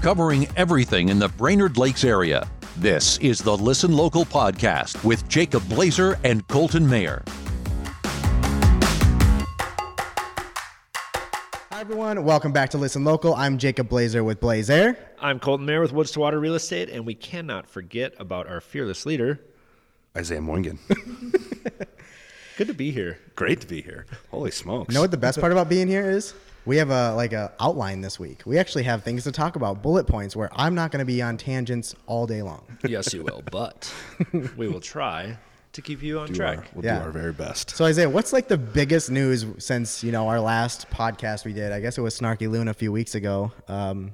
covering everything in the Brainerd Lakes area. This is the Listen Local podcast with Jacob Blazer and Colton Mayer. Hi, everyone. Welcome back to Listen Local. I'm Jacob Blazer with Blazer. I'm Colton Mayer with Woods to Water Real Estate, and we cannot forget about our fearless leader. Isaiah Moingen. Good to be here. Great to be here. Holy smokes. You know what the best part about being here is? We have a like a outline this week. We actually have things to talk about, bullet points where I'm not going to be on tangents all day long. Yes, you will, but we will try to keep you on Do track. our- we'll Yeah. do our very best. So Isaiah, what's like the biggest news since you know our last podcast we did? I guess it was Snarky Loon a few weeks ago. Um,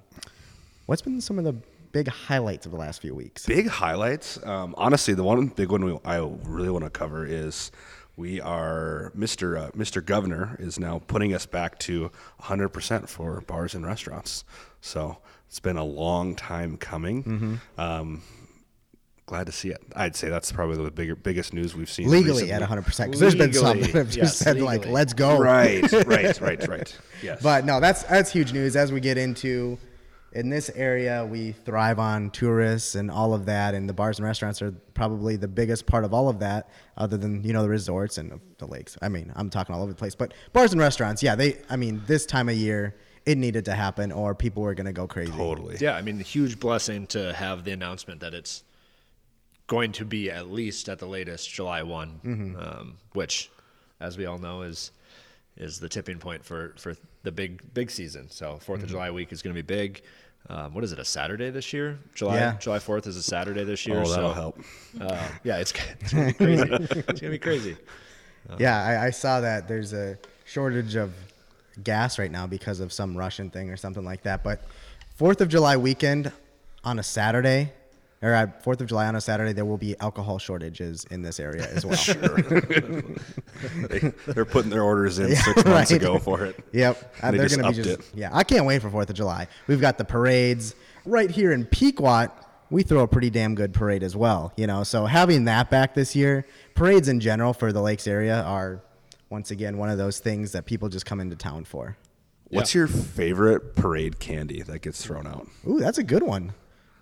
what's been some of the big highlights of the last few weeks? Big highlights. Um, honestly, the one big one we, I really want to cover is we are Mr. Uh, Mr. Governor is now putting us back to 100% for bars and restaurants. So it's been a long time coming. Mm-hmm. Um, glad to see it. I'd say that's probably the bigger, biggest news we've seen Legally recently. at 100 percent because there's been some Legally, that have just yes, said like, "Let's go." Right, right, right, right. Yes. But no, that's that's huge news. As we get into in this area, we thrive on tourists and all of that, and the bars and restaurants are probably the biggest part of all of that, other than you know the resorts and the lakes. I mean, I'm talking all over the place, but bars and restaurants, yeah, they. I mean, this time of year, it needed to happen, or people were gonna go crazy. totally. Yeah, I mean, a huge blessing to have the announcement that it's going to be at least at the latest July one, Mm-hmm. um, which, as we all know, is is the tipping point for for the big big season. So 4th Mm-hmm. of July week is going to be big. Um, what is it? A Saturday this year? July Yeah. July fourth is a Saturday this year. Oh, that'll so, help. Uh, yeah, it's, it's gonna be crazy. it's gonna be crazy. Yeah, I, I saw that there's a shortage of gas right now because of some Russian thing or something like that. But Fourth of July weekend on a Saturday, or at Fourth of July on a Saturday, there will be alcohol shortages in this area as well. they, they're putting their orders in Yeah, six months right. ago for it. Yep, And uh, they they're just gonna be upped just it. yeah. I can't wait for Fourth of July. We've got the parades right here in Pequot. We throw a pretty damn good parade as well, you know. So having that back this year, parades in general for the Lakes area are once again one of those things that people just come into town for. What's your favorite parade candy that gets thrown out? Ooh, that's a good one.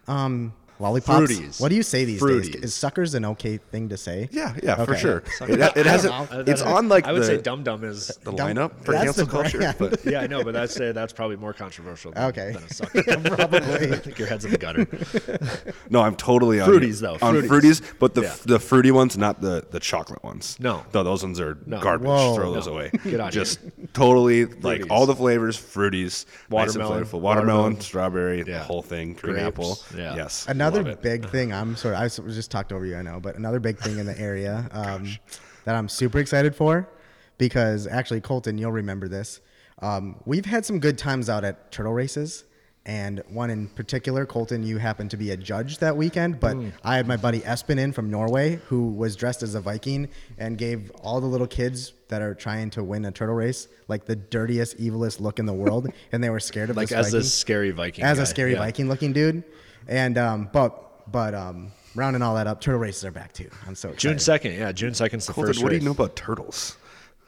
Um, lollipops. Fruities. What do you say these days? Is suckers an okay thing to say? Yeah, yeah, for sure. It, it has I a, don't Uh, it's on like I would the, say Dum Dum is. the Don't- lineup for cancel culture. brand. But yeah, I know, but that's say that's probably more controversial. Than, Okay. than a sucker. Probably. I think your head's in the gutter. no, I'm totally on Fruities, though, On Fruities. fruities, but the Yeah. the fruity ones, not the the chocolate ones. No. no, those ones are No. garbage. Whoa. Throw those No. away. Get outta Just totally like all the flavors, fruities, Watermelon. flavorful. watermelon, Watermelon. strawberry, the whole thing, green apple. Yeah. Yes, Another it. big thing I'm sorry, I was just talked over you, I know, but another big thing in the area um, that I'm super excited for because actually, Colton, you'll remember this. Um, we've had some good times out at turtle races. And one in particular, Colton, you happened to be a judge that weekend, but I had my buddy Espen in from Norway who was dressed as a Viking and gave all the little kids that are trying to win a turtle race like the dirtiest, evilest look in the world, and they were scared of Like as Viking a scary Viking. as a scary Yeah. Viking looking dude. And um, but but um, rounding all that up, turtle races are back too. I'm so excited. June second, yeah, June second's the Colton, first. what do you know about turtles?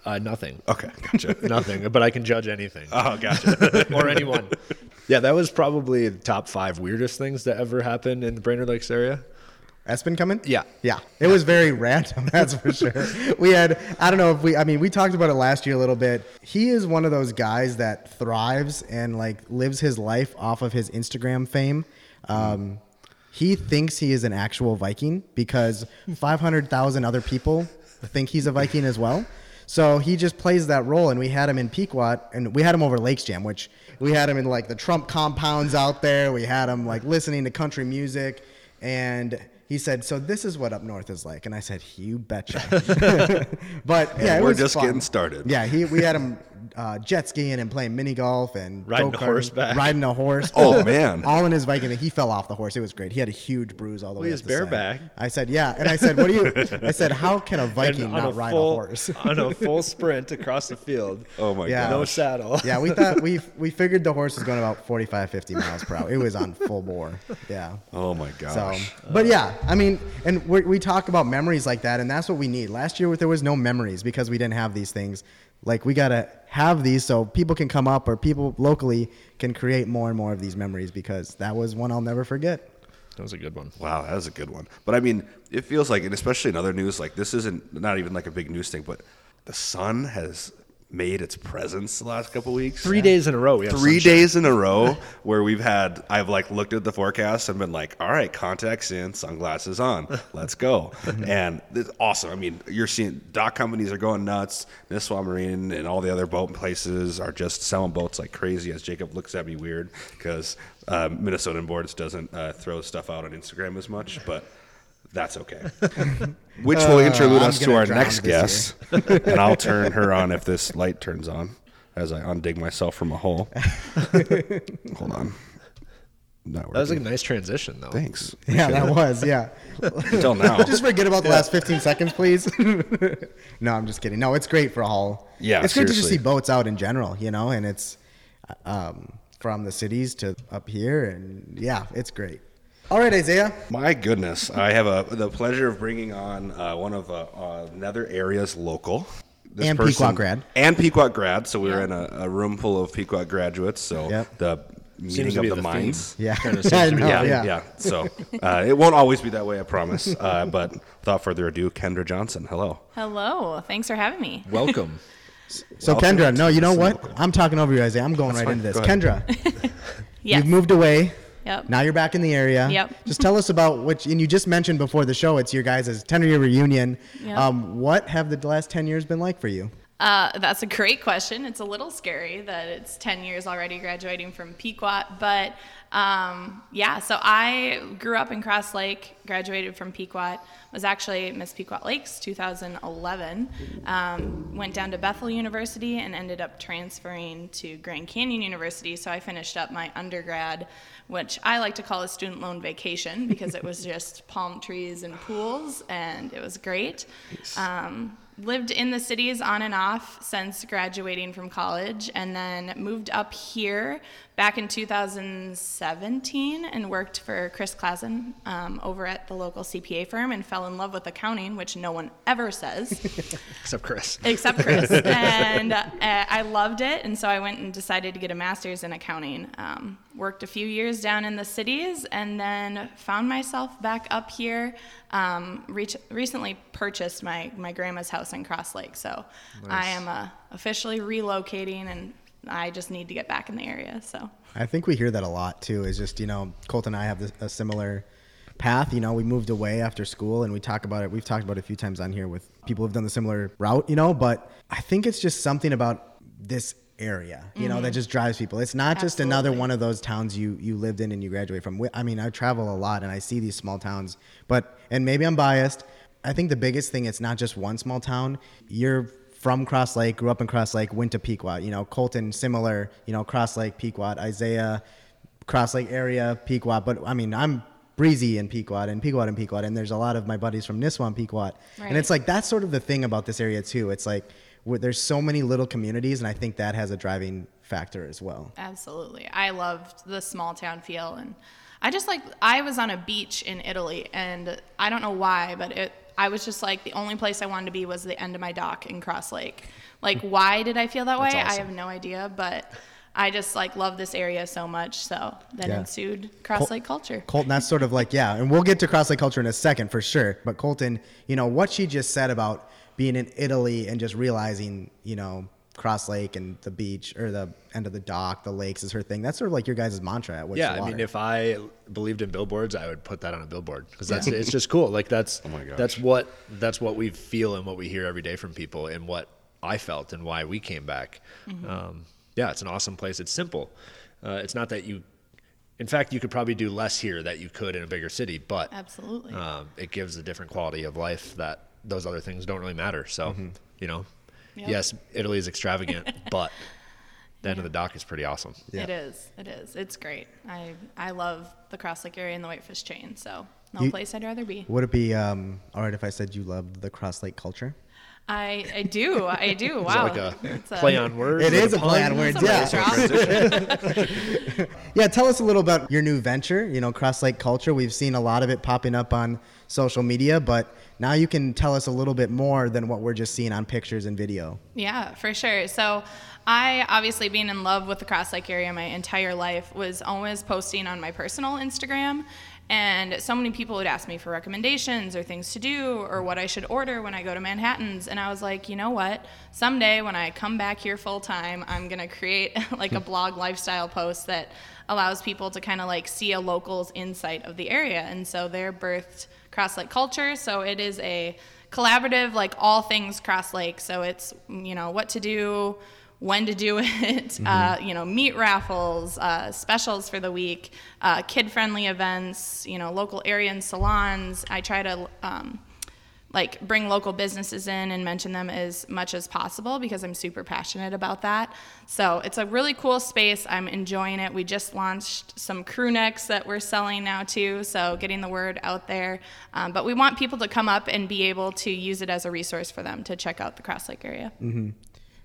Uh, nothing. Okay, gotcha. Nothing, but I can judge anything oh, gotcha. or anyone. Yeah, that was probably the top five weirdest things that ever happened in the Brainerd Lakes area. Espen coming? Yeah. Yeah. It was very random, that's for sure. We had, I don't know if we, I mean, we talked about it last year a little bit. He is one of those guys that thrives and like lives his life off of his Instagram fame. Um, he thinks he is an actual Viking because 500,000 other people think he's a Viking as well. So he just plays that role, and we had him in Pequot, and we had him over Lakes Jam, which we had him in like the Trump compounds out there. We had him like listening to country music, and he said, "So this is what up north is like." And I said, "You betcha." but yeah, we're just fun. getting started. Yeah, he we had him uh, jet skiing and playing mini golf and Riding a go-karting, horseback. riding a horse. Oh, man. all in his Viking. and He fell off the horse. It was great. He had a huge bruise all the way. he up was the side. bareback. I said, "Yeah," and I said, "What do you?" I said, "How can a Viking And not ride full, a horse?" on a full sprint across the field. Oh my Yeah. god. No saddle. yeah, we thought we we figured the horse was going about 45, 50 miles per hour. It was on full bore. Yeah. Oh my God. So, but yeah, I mean, and we we talk about memories like that, and that's what we need. Last year, there was no memories because we didn't have these things. Like we gotta have these so people can come up or people locally can create more and more of these memories because that was one I'll never forget. That was a good one. Wow, that was a good one. But I mean, it feels like, and especially in other news, like this isn't not even like a big news thing, but the sun has made its presence the last couple weeks. Three days in a row. Three sunshine. days in a row where we've had, I've like looked at the forecast and been like, all right, contacts in, sunglasses on, let's go. and it's awesome. I mean, you're seeing dock companies are going nuts. Nisswa Marine and all the other boat places are just selling boats like crazy as Jacob looks at me weird because uh, Minnesota Boards doesn't uh, throw stuff out on Instagram as much, but that's okay. Which will interlude I'm us to our next guest. and I'll turn her on if this light turns on as I undig myself from a hole. Hold on. Not That was a nice transition, though. Thanks. Yeah, that was, yeah. Until now. just forget about the last 15 seconds, please. no, I'm just kidding. No, it's great for all. Yeah, it's great to just seriously. see boats out in general, you know, and it's um, from the cities to up here, and yeah, it's great. All right, Isaiah. My goodness, I have a, the pleasure of bringing on uh, one of uh, uh, Nether Area's local. This And Pequot grad. And Pequot grad. So we were Yeah. in a, a room full of Pequot graduates. So Yep. the meeting of the, the minds. theme. Yeah, Kinda seems I to be know, yeah, yeah. yeah. So uh, it won't always be that way, I promise. Uh, but without further ado, Kendra Johnson, hello. Hello. Thanks for having me. Welcome. So Welcome Kendra, no, you know what? Local. I'm talking over you, Isaiah. I'm going right fine. into this. Go. Kendra, Yes. you've moved away. Yep. Now you're back in the area. Yep. Just tell us about what, and you just mentioned before the show, it's your guys' 10 year reunion. Yep. Um, what have the last 10 years been like for you? Uh, that's a great question. It's a little scary that it's 10 years already graduating from Pequot, but um, yeah, so I grew up in Cross Lake, graduated from Pequot, was actually Miss Pequot Lakes 2011, um, went down to Bethel University and ended up transferring to Grand Canyon University. So I finished up my undergrad, which I like to call a student loan vacation because it was just palm trees and pools, and it was great. Um, lived in the cities on and off since graduating from college and then moved up here back in 2017 and worked for Chris Klassen um, over at the local CPA firm and fell in love with accounting, which no one ever says Except Chris. except Chris. and uh, I loved it, and so I went and decided to get a master's in accounting. Um, worked a few years down in the cities, and then found myself back up here. Um, reach, recently purchased my my grandma's house in Cross Lake, so I am uh, officially relocating, and I just need to get back in the area. So I think we hear that a lot too. Is just you know, Colt and I have this, a similar path. You know, we moved away after school, and we talk about it. We've talked about it a few times on here with people who've done the similar route. You know, but I think it's just something about this area. You know, that mm-hmm. just drives people. It's not just another one of those towns you you lived in and you graduate from. I mean, I travel a lot and I see these small towns, but and maybe I'm biased. I think the biggest thing it's not just one small town. You're from Cross Lake, grew up in Cross Lake, went to Pequot. You know, Colton similar. You know, Cross Lake, Pequot, Isaiah, Cross Lake area, Pequot. But I mean, I'm breezy in Pequot and Pequot and Pequot, and there's a lot of my buddies from Nisswa and Pequot, and it's like that's sort of the thing about this area too. It's like there's so many little communities, and I think that has a driving factor as well. Absolutely. I loved the small town feel and I just like I was on a beach in Italy and I don't know why, but it I was just like the only place I wanted to be was the end of my dock in Cross Lake. Like why did I feel that way? I have no idea, but I just like love this area so much. So then Yeah. ensued Cross Lake culture. Colton, that's sort of like, yeah, and we'll get to cross lake culture in a second for sure. But Colton, you know, what she just said about being in Italy and just realizing, you know, Cross Lake and the beach or the end of the dock, the lakes is her thing. That's sort of like your guys' mantra at What's yeah, I mean, if I believed in billboards, I would put that on a billboard because that's it's just cool. Like that's Oh my gosh. that's what that's what we feel and what we hear every day from people and what I felt and why we came back. Um, yeah, it's an awesome place. It's simple. Uh, it's not that you, in fact, you could probably do less here that you could in a bigger city, but Absolutely. um, it gives a different quality of life that those other things don't really matter. So, you know, Yep. yes, Italy is extravagant, but the end of the dock is pretty awesome. It is. It is. It's great. I I love the Cross Lake area and the Whitefish Chain. So no You- place I'd rather be. Would it be um, all right if I said you loved the Cross Lake culture? I I do. I do. Is Wow. that like a It's play on words? it is a play on words, yeah. Yeah, tell us a little about your new venture, you know, Cross Lake Culture. We've seen a lot of it popping up on social media, but now you can tell us a little bit more than what we're just seeing on pictures and video. Yeah, for sure. So, I obviously being in love with the Cross Lake area my entire life was always posting on my personal Instagram. And so many people would ask me for recommendations or things to do or what I should order when I go to Manhattan's. And I was like, you know what? Someday when I come back here full time, I'm going to create like a hmm. blog lifestyle post that allows people to kind of like see a local's insight of the area. And so they're birthed Cross Lake Culture. So it is a collaborative, like all things Cross Lake. So it's, you know, what to do when to do it, mm-hmm. uh, you know, meat raffles, uh, specials for the week, uh, kid-friendly events, you know, local area and salons. I try to um, like bring local businesses in and mention them as much as possible because I'm super passionate about that. So it's a really cool space. I'm enjoying it. We just launched some crew necks that we're selling now too, so getting the word out there. Um, but we want people to come up and be able to use it as a resource for them to check out the Cross Lake area. Mm-hmm.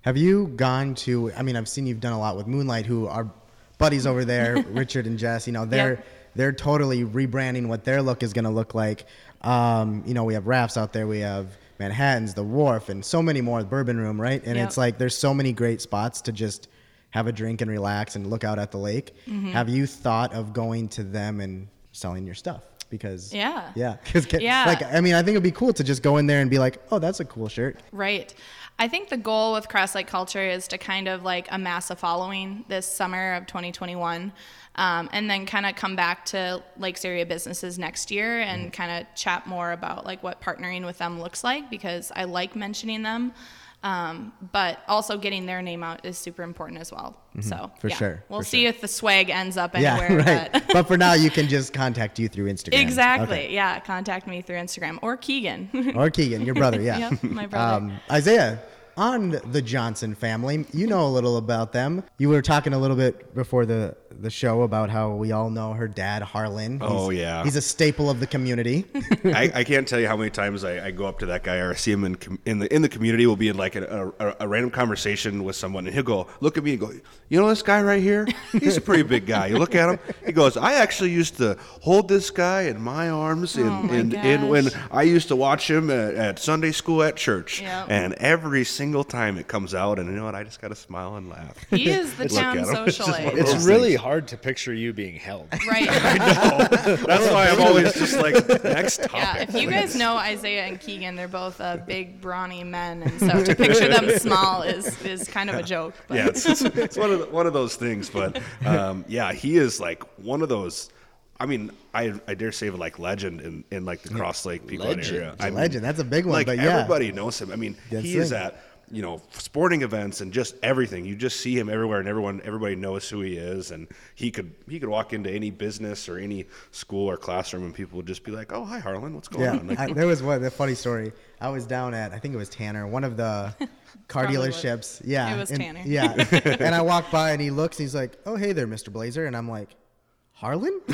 Have you gone to? I mean, I've seen you've done a lot with Moonlight, who are buddies over there, Richard and Jess. You know, they're yep. they're totally rebranding what their look is going to look like. Um, you know, we have rafts out there. We have Manhattan's, the Wharf, and so many more. The Bourbon Room, right? And yep. it's like there's so many great spots to just have a drink and relax and look out at the lake. Mm-hmm. Have you thought of going to them and selling your stuff? Because yeah, yeah, because yeah. like I mean, I think it'd be cool to just go in there and be like, oh, that's a cool shirt. Right. I think the goal with Cross Lake Culture is to kind of like amass a following this summer of 2021. Um, and then kind of come back to Lakes area businesses next year and mm. kind of chat more about like what partnering with them looks like because I like mentioning them. Um, but also getting their name out is super important as well. Mm-hmm. So for yeah. sure, we'll for see sure. if the swag ends up anywhere. Yeah, right. But. but for now, you can just contact you through Instagram. Exactly. Okay. Yeah, contact me through Instagram or Keegan. or Keegan, your brother. Yeah. yep, my brother. Um, Isaiah, on the Johnson family. You know a little about them. You were talking a little bit before the the show about how we all know her dad, Harlan. He's, oh yeah, he's a staple of the community. I, I, can't tell you how many times I, I, go up to that guy or I see him in in the in the community. We'll be in like a, a, a, random conversation with someone, and he'll go look at me and go, "You know this guy right here? He's a pretty big guy." You look at him. He goes, "I actually used to hold this guy in my arms, and oh and, and when I used to watch him at, at Sunday school at church, yep. and every single time it comes out, and you know what? I just got to smile and laugh. He is the town socialite. It's, it's really hard hard to picture you being held. Right. I know. That's why I'm always just like next topic. Yeah, if you guys know Isaiah and Keegan, they're both uh, big, brawny men, and so to picture them small is is kind of a joke. But. Yeah, it's, it's, it's, one of the, one of those things. But um, yeah, he is like one of those. I mean, I, I dare say like legend in, in like the Cross Lake Pequot area. I mean, legend, that's a big one. Like but yeah. everybody knows him. I mean, That's he is at you know sporting events and just everything. You just see him everywhere and everyone everybody knows who he is. And he could he could walk into any business or any school or classroom and people would just be like oh hi harlan. What's going yeah, on? Like, I, there was one a funny story. I was down at i think it was tanner one of the car dealerships. Yeah. It was and, tanner. yeah. And i walked by and he looks and he's like oh hey there mr blazer. And i'm like harlan?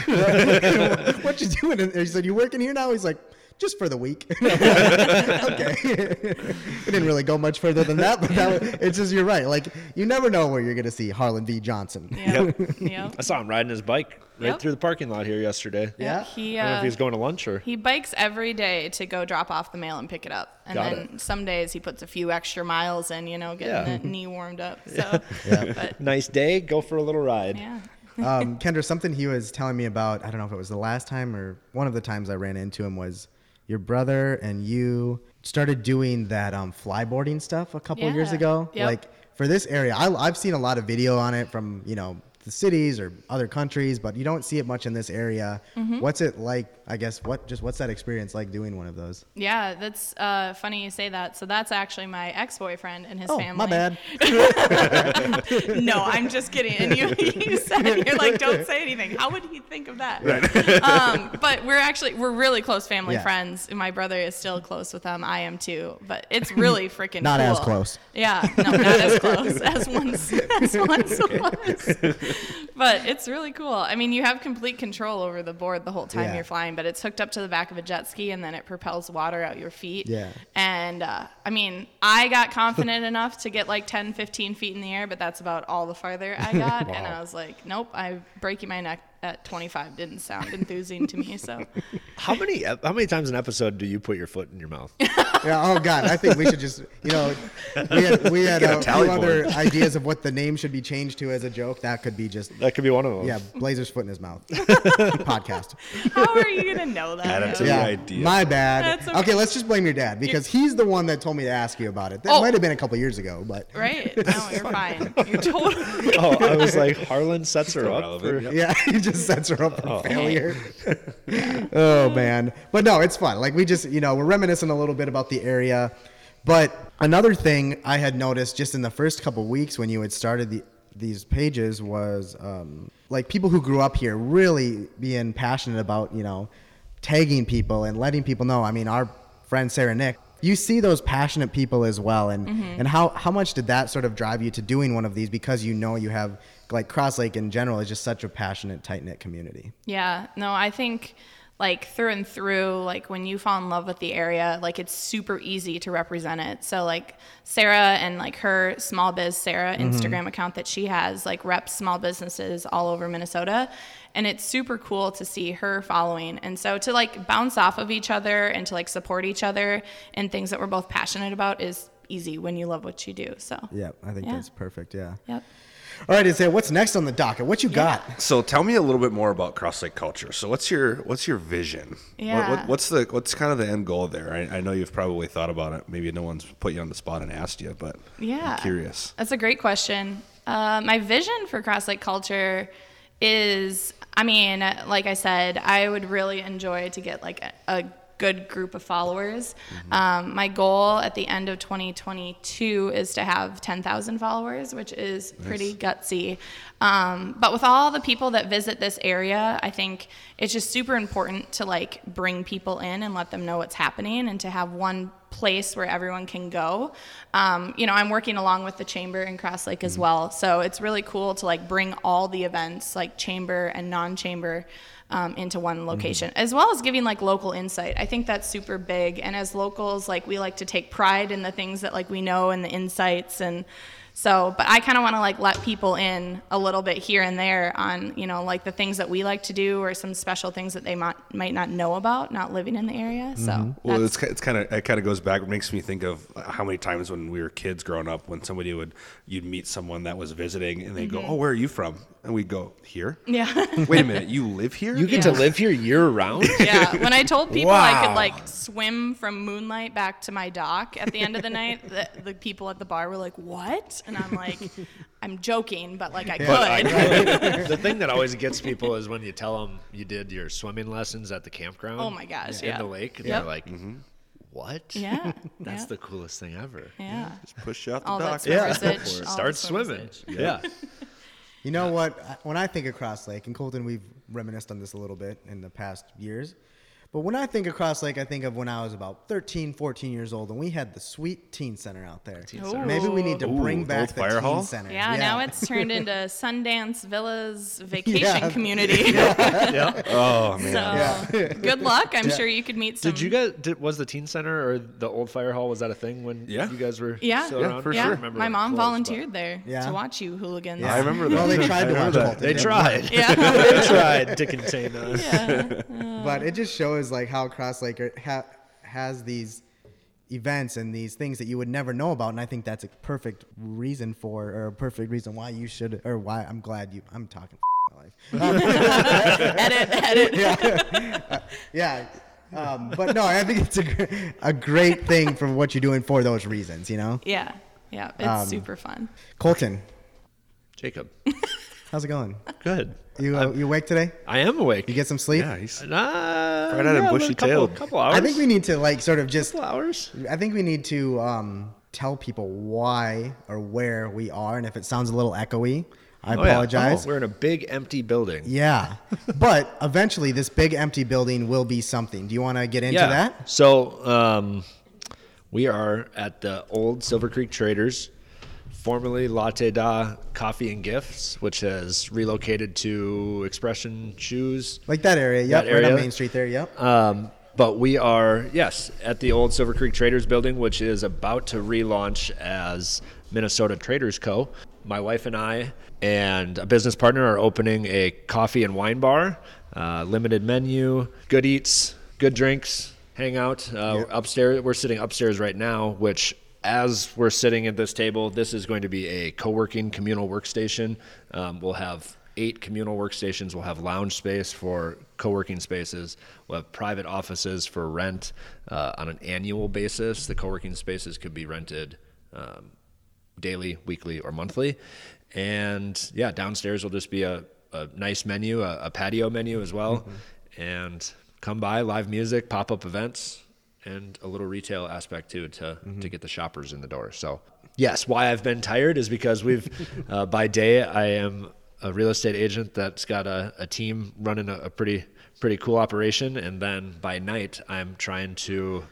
What you doing and he said you working here now? He's like just for the week. okay. it didn't really go much further than that, but that was, it's just, you're right. Like, you never know where you're going to see Harlan V. Johnson. Yep. yep. I saw him riding his bike right yep. through the parking lot here yesterday. Yeah. He, uh, I don't know if he's uh, going to lunch or. He bikes every day to go drop off the mail and pick it up. And Got then it. some days he puts a few extra miles in, you know, getting yeah. the knee warmed up. So, yeah. But, nice day. Go for a little ride. Yeah. um, Kendra, something he was telling me about, I don't know if it was the last time or one of the times I ran into him was your brother and you started doing that um, flyboarding stuff a couple yeah. years ago. Yep. Like for this area, I, I've seen a lot of video on it from you know the cities or other countries, but you don't see it much in this area. Mm-hmm. What's it like? I guess what just what's that experience like doing one of those? Yeah, that's uh, funny you say that. So that's actually my ex-boyfriend and his oh, family. my bad. no, I'm just kidding. And you, you said you're like, don't say anything. How would he think of that? Right. um, but we're actually we're really close family yeah. friends. My brother is still close with them. I am too. But it's really freaking not cool. as close. Yeah, no, not as close as once as once was but it's really cool. I mean, you have complete control over the board the whole time Yeah. you're flying, but it's hooked up to the back of a jet ski and then it propels water out your feet. Yeah. And uh, I mean, I got confident enough to get like 10, 15 feet in the air, but that's about all the farther I got. And I was like, nope, I'm breaking my neck at 25. Didn't sound enthusing to me. So How many how many times an episode do you put your foot in your mouth? Yeah. Oh God, I think we should just, you know, we had we had a a, tally few other ideas of what the name should be changed to as a joke. That could be just, That could be one of them. yeah, Blazer's foot in his mouth podcast. how are you going to know that? Add it to Joe? the Yeah, idea. my bad. That's okay. okay. let's just blame your dad because he's the one that told me to ask you about it. That Oh. might have been a couple years ago, but Right? No, you're fine. You're totally. Oh, I was like, Harlan sets her up. For, yep. yeah, he just sets her up for failure. oh man, but no, it's fun. Like we just, you know, we're reminiscing a little bit about the area. But another thing I had noticed just in the first couple weeks when you had started the, these pages was um, like people who grew up here really being passionate about, you know, tagging people and letting people know. I mean, our friend Sarah Nick. You see those passionate people as well, and mm-hmm. and how how much did that sort of drive you to doing one of these because you know you have like Cross Lake in general is just such a passionate, tight knit community. Yeah, no, I think like through and through, like when you fall in love with the area, like it's super easy to represent it. So like Sarah and like her small biz Sarah mm-hmm. Instagram account that she has like reps small businesses all over Minnesota. And it's super cool to see her following. And so to like bounce off of each other and to like support each other and things that we're both passionate about is easy when you love what you do. So Yeah, I think Yeah. that's perfect. Yeah. Yep. All right, Isaiah, what's next on the docket? What you got? So tell me a little bit more about Cross Lake culture. So what's your what's your vision? What- Yeah. What, what's the what's kind of the end goal there? I, I know you've probably thought about it. Maybe no one's put you on the spot and asked you, but Yeah. I'm curious. That's a great question. Uh, my vision for Cross Lake culture is, I mean, like I said, I would really enjoy to get like a, a good group of followers. Um, my goal at the end of 2022 is to have 10,000 followers, which is pretty gutsy. Um, but with all the people that visit this area, I think it's just super important to like bring people in and let them know what's happening and to have one place where everyone can go. Um, you know, I'm working along with the chamber in Cross Lake as well, so it's really cool to like bring all the events, like chamber and non-chamber, um, into one mm-hmm. location, as well as giving like local insight. I think that's super big. And as locals, like we like to take pride in the things that like we know and the insights and. So, but I kind of want to like let people in a little bit here and there on, you know, like the things that we like to do or some special things that they might might not know about, not living in the area. So, mm-hmm. Well, it's, it's kind of it kind of goes back. It makes me think of uh, how many times when we were kids growing up, when somebody would you'd meet someone that was visiting, and they would go, mm-hmm. "Oh, where are you from?" And we'd go, "Here." Mm-hmm. yeah. Wait a minute, you live here? You get Yeah. to live here year round. Yeah, when I told people I could like swim from moonlight back to my dock at the end of the night, the, the people at the bar were like, "What?" And I'm like, "I'm joking, but like I could." the thing that always gets people is when you tell them you did your swimming lessons at the campground. Oh my gosh, In yeah. the lake, and Yep. they're like, "What? Yeah, that's yeah. the coolest thing ever." yeah. Just push you off the All dock. swimmer's Yeah. itch, all Start swimmer's swimming. itch. Yeah. You know what? When I think of Cross Lake, and Colton, we've reminisced on this a little bit in the past years. But when I think of Cross Lake, I think of when I was about 13, 14 years old, and we had the sweet teen center out there. center. Maybe we need to bring the back the fire teen hall? center. Yeah, now it's turned into Sundance Villas vacation Yeah. community. Oh man. So good luck. I'm sure you could meet some. Did you guys? Did, was the teen center or the old fire hall? Was that a thing when Yeah. you guys were? Yeah, still Yeah, around? for I yeah. don't remember My mom closed, but- volunteered there Yeah. to watch you hooligans. I remember that. Well, they tried to watch remember Colton. They tried. Yeah. they tried to contain us. yeah. But it just shows like how Cross Lake ha- has these events and these things that you would never know about, and I think that's a perfect reason for, or a perfect reason why you should, or why I'm glad you. I'm talking my life. edit, edit. yeah. Um, but no, I think it's a, gr- a great thing for what you're doing for those reasons, you know? Yeah. Yeah. It's Um, super fun. Colton, Jacob, how's it going? good. You uh, you awake today? I am awake. You get some sleep? Yeah, he's Nah, Right out of yeah, bushy a couple, couple hours. I think we need to like sort of just couple hours. I think we need to um, tell people why or where we are, and if it sounds a little echoey, I Oh, yeah. apologize. We're in a big empty building. yeah, but eventually this big empty building will be something. Do you want to get into that? So um, we are at the old Silver Creek Traders, formerly Latte Da Coffee and Gifts, which has relocated to Expression Shoes. Like that area. Yep. That Right on? Main Street there. Yep. Um, but we are, yes, at the old Silver Creek Traders building, which is about to relaunch as Minnesota Traders Co. My wife and I and a business partner are opening a coffee and wine bar, uh, limited menu, good eats, good drinks, hang out. Uh, Upstairs, we're sitting upstairs right now, which as we're sitting at this table, this is going to be a co-working communal workstation. Um, we'll have eight communal workstations. We'll have lounge space for co-working spaces. We'll have private offices for rent uh, on an annual basis. The co-working spaces could be rented um, daily, weekly, or monthly. And yeah, downstairs will just be a, a nice menu, a, a patio menu as well. And come by, live music, pop-up events, and a little retail aspect too to to get the shoppers in the door. So yes, why I've been tired is because we've uh, by day I am a real estate agent that's got a, a team running a, a pretty pretty cool operation, and then by night I'm trying to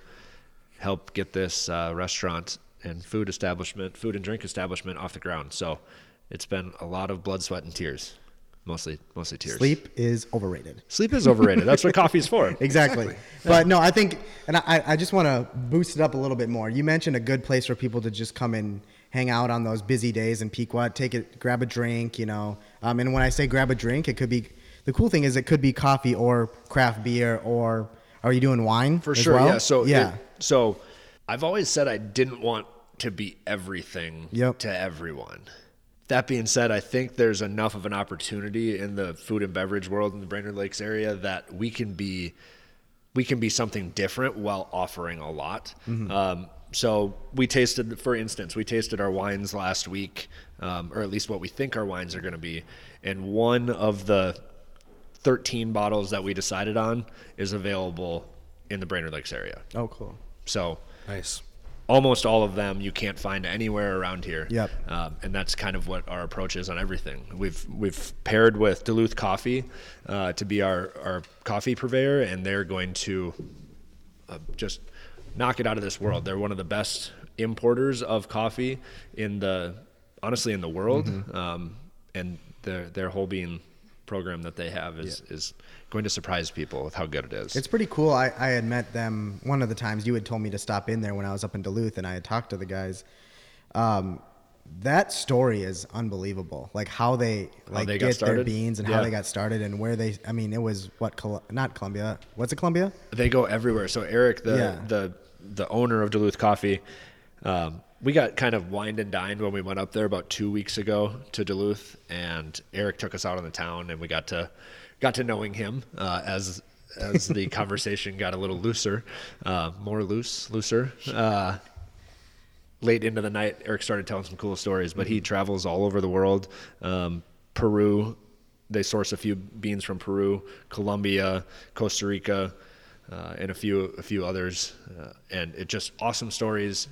help get this uh, restaurant and food establishment, food and drink establishment off the ground. So it's been a lot of blood, sweat, and tears. Mostly, mostly tears. Sleep is overrated. Sleep is overrated. That's what coffee's for. Exactly. But no, I think, and I, I just want to boost it up a little bit more. You mentioned a good place for people to just come and hang out on those busy days in Pequot, take it, grab a drink, you know. Um, and when I say grab a drink, it could be, the cool thing is it could be coffee or craft beer or, are you doing wine? For sure, well? yeah. So yeah. it- so I've always said I didn't want to be everything Yep. to everyone. That being said, I think there's enough of an opportunity in the food and beverage world in the Brainerd Lakes area that we can be we can be something different while offering a lot. Um, so we tasted, for instance, we tasted our wines last week, um, or at least what we think our wines are going to be, and one of the 13 bottles that we decided on is available in the Brainerd Lakes area. oh, cool. So Nice. Almost all of them you can't find anywhere around here. Yep. Um, and that's kind of what our approach is on everything. We've we've paired with Duluth Coffee uh, to be our our coffee purveyor, and they're going to uh, just knock it out of this world. They're one of the best importers of coffee in the honestly in the world, um, and their their whole bean program that they have is is going to surprise people with how good it is. It's pretty cool. I, I had met them one of the times you had told me to stop in there when I was up in Duluth and I had talked to the guys. Um, that story is unbelievable. Like how they like they get their beans and how they got started and where they. I mean, it was what Col- not Colombia. What's it Colombia? They go everywhere. So Eric, the Yeah. the the owner of Duluth Coffee, um, we got kind of wined and dined when we went up there about two weeks ago to Duluth, and Eric took us out on the town, and we got to got to knowing him uh, as as the conversation got a little looser, uh, more loose, looser. Uh, late into the night, Eric started telling some cool stories, but he travels all over the world. Um, Peru, they source a few beans from Peru, Colombia, Costa Rica, uh, and a few a few others. Uh, and it just awesome stories,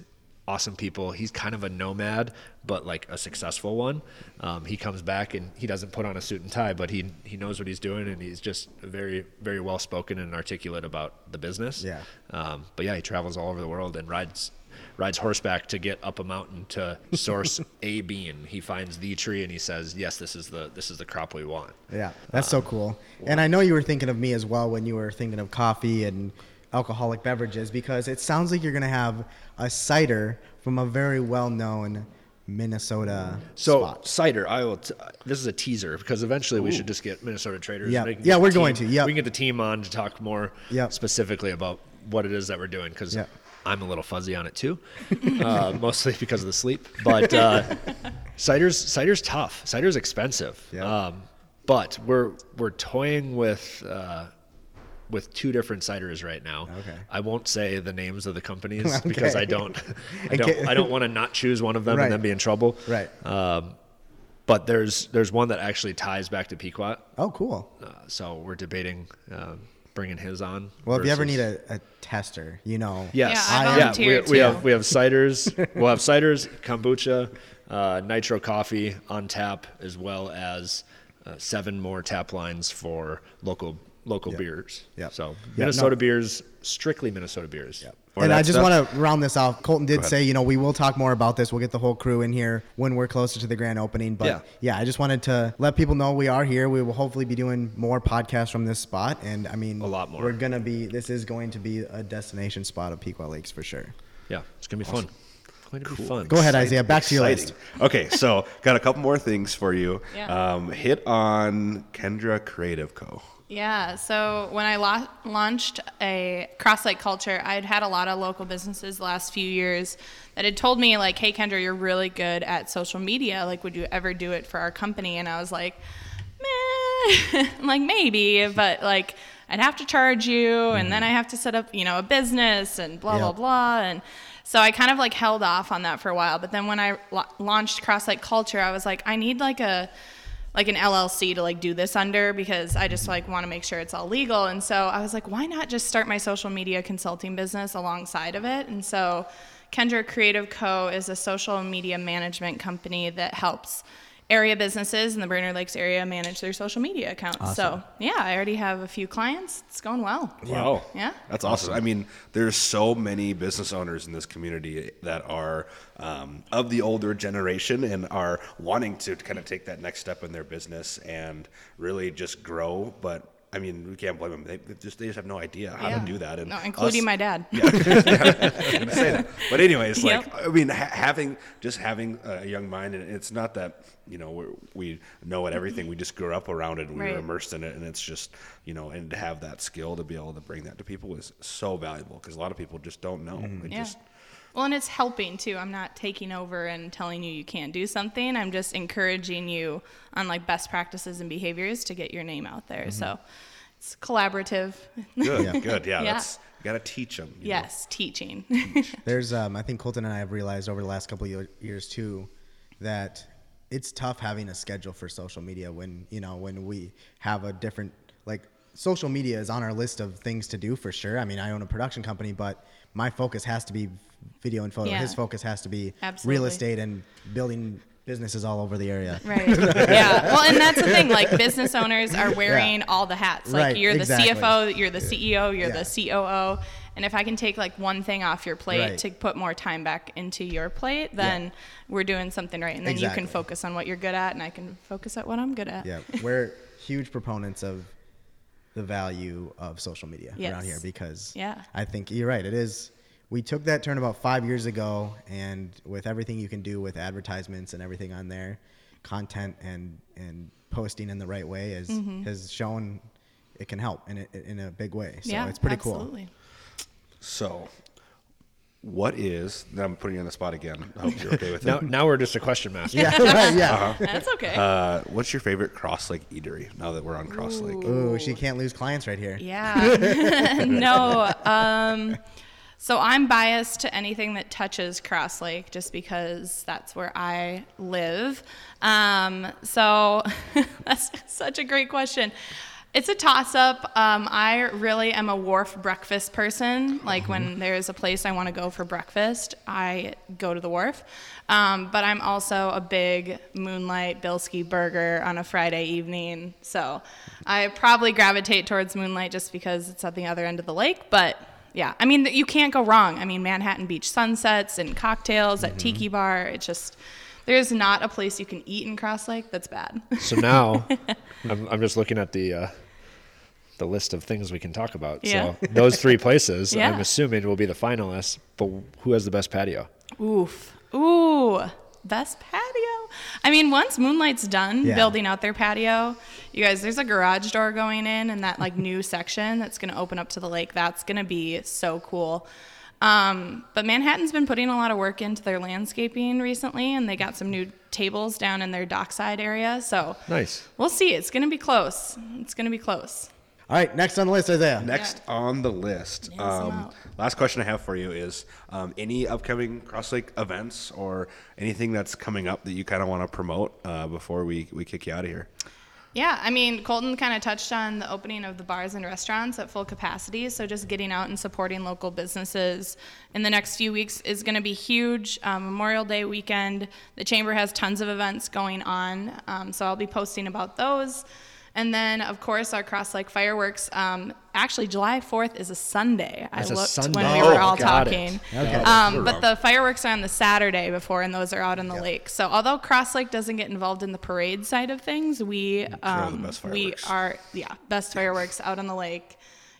awesome people. He's kind of a nomad, but like a successful one. Um, he comes back and he doesn't put on a suit and tie, but he he knows what he's doing, and he's just very very well spoken and articulate about the business. Yeah. Um, but yeah, he travels all over the world and rides rides horseback to get up a mountain to source a bean. He finds the tree and he says, "Yes, this is the this is the crop we want." Yeah, that's so cool. And I know you were thinking of me as well when you were thinking of coffee and alcoholic beverages because it sounds like you're going to have a cider from a very well-known Minnesota So spot. cider, I will. T- this is a teaser because eventually we should just get Minnesota Traders. Yeah. Yeah, we're going team- to, Yeah, we can get the team on to talk more Yep. specifically about what it is that we're doing because Yep. I'm a little fuzzy on it too, uh, mostly because of the sleep. But uh, cider's cider's tough. Cider's expensive. Yep. Um, but we're we're toying with. Uh, with two different ciders right now. Okay. I won't say the names of the companies because I don't, I don't, I don't want to not choose one of them Right. and then be in trouble. Right. Um, but there's there's one that actually ties back to Pequot, Oh, cool. uh, so we're debating um, bringing his on. Well, if you ever need a, a tester, you know. yes, Yeah, I yeah, we, we have we have ciders, we'll have ciders, kombucha, uh, nitro coffee on tap, as well as uh, seven more tap lines for local local Yep. beers. Yeah. So Yeah, Minnesota no. beers, strictly Minnesota beers. Or and I just want to round this off. Colton did say, you know, we will talk more about this. We'll get the whole crew in here when we're closer to the grand opening. But Yeah. yeah, I just wanted to let people know we are here. We will hopefully be doing more podcasts from this spot. And I mean, A lot more. We're going to be, this is going to be a destination spot of Pequot Lakes for sure. Yeah, it's gonna be fun. Going to be fun. Go ahead, Isaiah. Back to your list. Okay, so got a couple more things for you. Yeah. Um, hit on Kendra Creative Co. Yeah. So when I la- launched a cross lake culture, I'd had a lot of local businesses the last few years that had told me like, "Hey, Kendra, you're really good at social media. Like, would you ever do it for our company?" And I was like, "Meh." I'm like maybe, but like I'd have to charge you, and then mm. I have to set up, you know, a business and blah blah Yep. blah, and so I kind of like held off on that for a while. But then when I la- launched Cross Lake Culture, I was like, I need like a like an LLC to like do this under because I just like want to make sure it's all legal. And so I was like, why not just start my social media consulting business alongside of it? And so Kendra Creative Co. is a social media management company that helps area businesses in the Brainerd Lakes area manage their social media accounts. So yeah, I already have a few clients. It's going well. Wow. Yeah. That's awesome. I mean, there's so many business owners in this community that are um, of the older generation and are wanting to kind of take that next step in their business and really just grow. But I mean, we can't blame them. They they just they just have no idea how Yeah. to do that. And No, including us- my dad. I was say that. But anyways, like. I mean, ha- having just having a young mind, and it's not that you know we're, we know it everything. We just grew up around it, and we were immersed in it, and it's just you know, and to have that skill to be able to bring that to people is so valuable because a lot of people just don't know. Mm-hmm. They Yeah. just Well, and it's helping too. I'm not taking over and telling you you can't do something. I'm just encouraging you on like best practices and behaviors to get your name out there. So it's collaborative. good, yeah. good, yeah. Yeah. That's you got to teach them. yes, teaching. There's, um, I think Colton and I have realized over the last couple of years too, that it's tough having a schedule for social media when you know when we have a different like social media is on our list of things to do for sure. I mean, I own a production company, but my focus has to be video and photo. Yeah. His focus has to be real estate and building businesses all over the area. Right. Yeah. Well, and that's the thing. Like business owners are wearing all the hats. Like Right, you're the exactly. CFO, you're the CEO, you're Yeah. the COO. And if I can take like one thing off your plate Right. to put more time back into your plate, then we're doing something right. And then you can focus on what you're good at, and I can focus at what I'm good at. Yeah, we're huge proponents of the value of social media around here because Yeah. I think you're right. It is. We took that turn about five years ago, and with everything you can do with advertisements and everything on there, content and and posting in the right way has Mm-hmm. has shown it can help in a, in a big way. So yeah, it's pretty cool. absolutely. So, what is? Now I'm putting you on the spot again. I hope you're okay with Now, it. now we're just a question master. Yeah, right, yeah. Uh-huh. That's okay. Uh, what's your favorite Cross Lake eatery? Now that we're on Cross Lake. Ooh, she can't lose clients right here. Yeah. no. Um, so I'm biased to anything that touches Cross Lake just because that's where I live. Um, so that's such a great question. It's a toss up. Um, I really am a wharf breakfast person. Like when there's a place I want to go for breakfast, I go to the wharf. Um, but I'm also a big Moonlight Bilski burger on a Friday evening. So I probably gravitate towards Moonlight just because it's at the other end of the lake. But yeah, I mean, you can't go wrong. I mean, Manhattan Beach sunsets and cocktails at Tiki Bar. It's just, there's not a place you can eat in Cross Lake that's bad. So now, I'm, I'm just looking at the uh, the list of things we can talk about. Yeah. So those three places, Yeah. I'm assuming, will be the finalists. But who has the best patio? Oof. Ooh. Best patio. I mean, once Moonlight's done Yeah. building out their patio, you guys, there's a garage door going in and that like new section that's going to open up to the lake. That's going to be so cool. Um, but Manhattan's been putting a lot of work into their landscaping recently, and they got some new tables down in their dockside area. So Nice. we'll see. It's going to be close. It's going to be close. All right, next on the list, Isaiah. Next on the list, um, last question I have for you is um, any upcoming Cross Lake events or anything that's coming up that you kind of want to promote uh, before we, we kick you out of here? Yeah, I mean, Colton kind of touched on the opening of the bars and restaurants at full capacity. So just getting out and supporting local businesses in the next few weeks is going to be huge. Um, Memorial Day weekend, the chamber has tons of events going on. Um, so I'll be posting about those. And then, of course, our Cross Lake fireworks. Um, actually, July 4th is a Sunday. That's a I looked Sunday. when we Oh, were all got talking. Okay. Um, but the fireworks are on the Saturday before, and those are out on the lake. So, although Cross Lake doesn't get involved in the parade side of things, we um, we are yeah best fireworks out on the lake.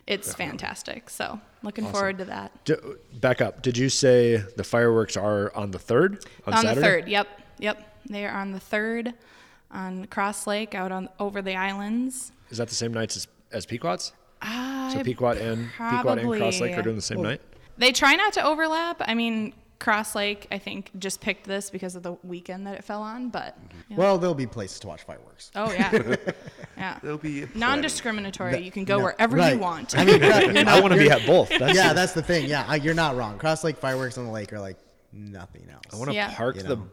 It's fantastic. So, looking forward to that. D- back up. Did you say the fireworks are on the third on, on Saturday? the third. Yep, yep. They are on the third on Cross Lake out on over the islands. Is that the same nights as, as Pequot's? I So Pequot and Pequot and Cross Lake are doing the same night. They try not to overlap. I mean, Cross Lake, I think, just picked this because of the weekend that it fell on. But yeah. Well, there'll be places to watch fireworks. oh yeah, yeah. There'll be Non-discriminatory. you can go No, wherever right. you want. I mean, you're not- I want to be at both. That's yeah, that's the thing. Yeah, I- you're not wrong. Cross Lake fireworks on the lake are like nothing else. I want to Yeah. park You the know.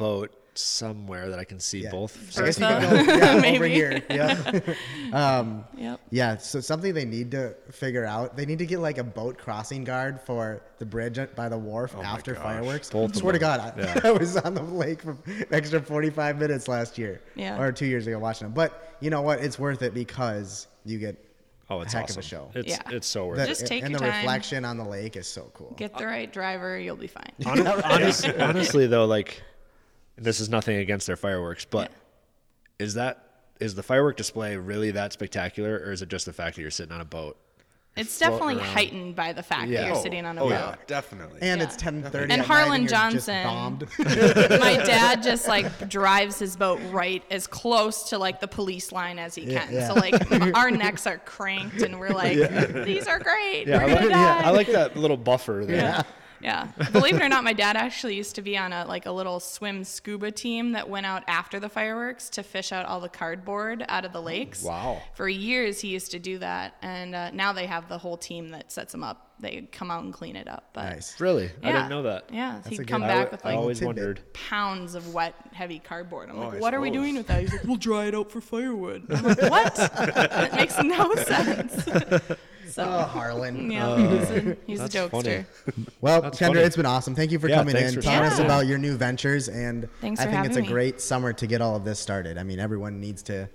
Both somewhere that I can see Yeah. both. I guess you Bertha? could go, yeah, over here. Yeah. um, Yep. yeah. So something they need to figure out. They need to get like a boat crossing guard for the bridge by the wharf after fireworks. Both Swear to. God, I, Yeah. I was on the lake for an extra 45 minutes last year. Yeah. Or two years ago watching them. But you know what? It's worth it because you get Oh, it's a heck awesome. of a show. It's Yeah. it's so worth it. Just take and your the time. reflection on the lake is so cool. Get the right driver, you'll be fine. Hon- honest- honestly, though, like this is nothing against their fireworks, but is that is the firework display really that spectacular, or is it just the fact that you're sitting on a boat? It's definitely around. heightened by the fact Yeah. that you're Oh, sitting on a oh boat. yeah, definitely. and Yeah. it's 10:30 And Harlan you're just Johnson. my dad just like drives his boat right as close to like the police line as he can. yeah. So like our necks are cranked and we're like, these are great. Yeah, I we're gonna like, die. I like that little buffer there. Yeah. Yeah. Believe it or not, my dad actually used to be on a like a little swim scuba team that went out after the fireworks to fish out all the cardboard out of the lakes. Wow. For years, he used to do that, and uh, now they have the whole team that sets them up. They come out and clean it up. But Nice. Really, I didn't know that. Yeah, That's he'd come back I, with I like always wondered. pounds of wet, heavy cardboard. I'm Oh, like, I what are we doing with that? He's like, we'll dry it out for firewood. I'm like, what? that makes no sense. So, Oh, Harlan. yeah, oh, he's a, he's a jokester. funny. Well, That's Kendra, funny. it's been awesome. Thank you for Yeah, coming in, for telling us stopping. about your new ventures, and Thanks I think it's a me. great summer to get all of this started. I mean, everyone needs to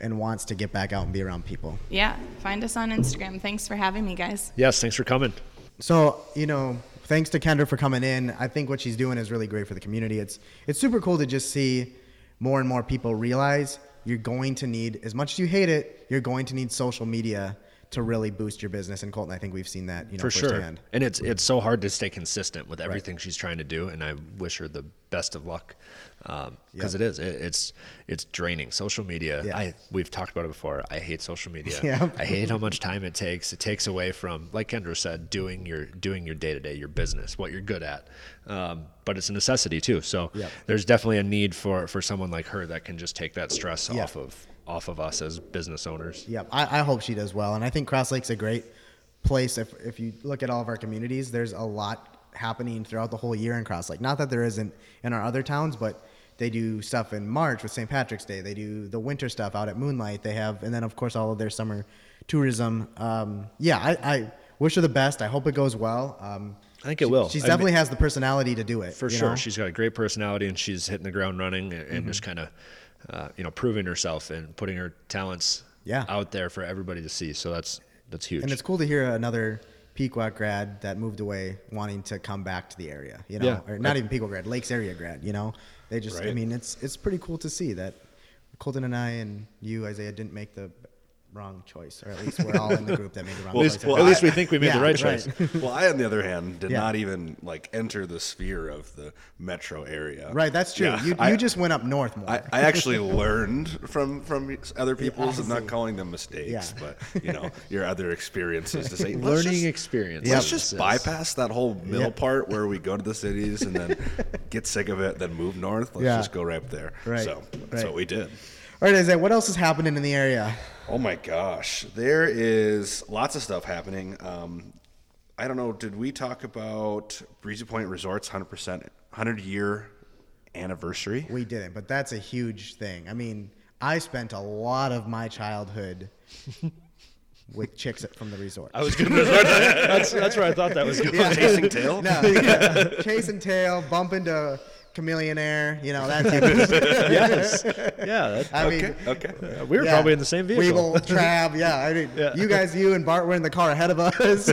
and wants to get back out and be around people. Yeah, find us on Instagram. Thanks for having me, guys. Yes, thanks for coming. So, you know, thanks to Kendra for coming in. I think what she's doing is really great for the community. It's it's super cool to just see more and more people realize you're going to need as much as you hate it, you're going to need social media to really boost your business. And Colton, I think we've seen that, you know, for sure. And it's it's so hard to stay consistent with everything she's trying to do, and I wish her the best of luck because Yeah. it is it, it's it's draining. Social media. Yeah. I we've talked about it before. I hate social media. Yeah. I hate how much time it takes. It takes away from, like Kendra said, doing your doing your day to day, your business, what you're good at. Um, but it's a necessity too. So Yeah. there's definitely a need for for someone like her that can just take that stress Yeah. off of off of us as business owners. Yep, I, I hope she does well. And I think Cross Lake's a great place. If, if you look at all of our communities, there's a lot happening throughout the whole year in Cross Lake. Not that there isn't in our other towns, but they do stuff in March with St. Patrick's Day. They do the winter stuff out at Moonlight. They have, and then of course all of their summer tourism. Um, yeah, I, I wish her the best. I hope it goes well. Um, I think it she- will. She I definitely mean- has the personality to do it. For sure, know? she's got a great personality, and she's hitting the ground running, and, and just kind of, uh, you know, proving herself and putting her talents Yeah. out there for everybody to see. So that's that's huge. And it's cool to hear another Pequot grad that moved away wanting to come back to the area, you know, Yeah. or not even Pequot grad, Lakes area grad, you know. They just, I mean, it's it's pretty cool to see that Colton and I and you, Isaiah, didn't make the wrong choice, or at least we're all in the group that made the wrong at choice. well, at least I- we think we made yeah, the right right. choice. well, I, on the other hand, did Yeah. not even like enter the sphere of the metro area. right, that's true. Yeah, you, I- you just went up north more. I, I actually learned from from other people's and I not calling them mistakes, Yeah. but you know your other experiences to say Learning just- experience. Let's Yep. just bypass that whole middle Yeah. part where we go to the cities and then get sick of it, then move north. Let's Yeah. just go right up there. Right, So that's right. what we did. all right, Isaiah, what else is happening in the area? Oh my gosh, there is lots of stuff happening. Um, I don't know. Did we talk about Breezy Point Resorts 100% 100 year anniversary? We didn't, but that's a huge thing. I mean, I spent a lot of my childhood with chicks from the resort. I was going to. That's that's where I thought that was going. Yeah. Chasing tail. No, yeah. chase and tail, bump into chameleon air, you know that type of yes. Yeah. That, I mean, Okay. Okay. uh, we were yeah. probably in the same vehicle. Weevil, Trav, yeah. I mean, you guys, you and Bart were in the car ahead of us.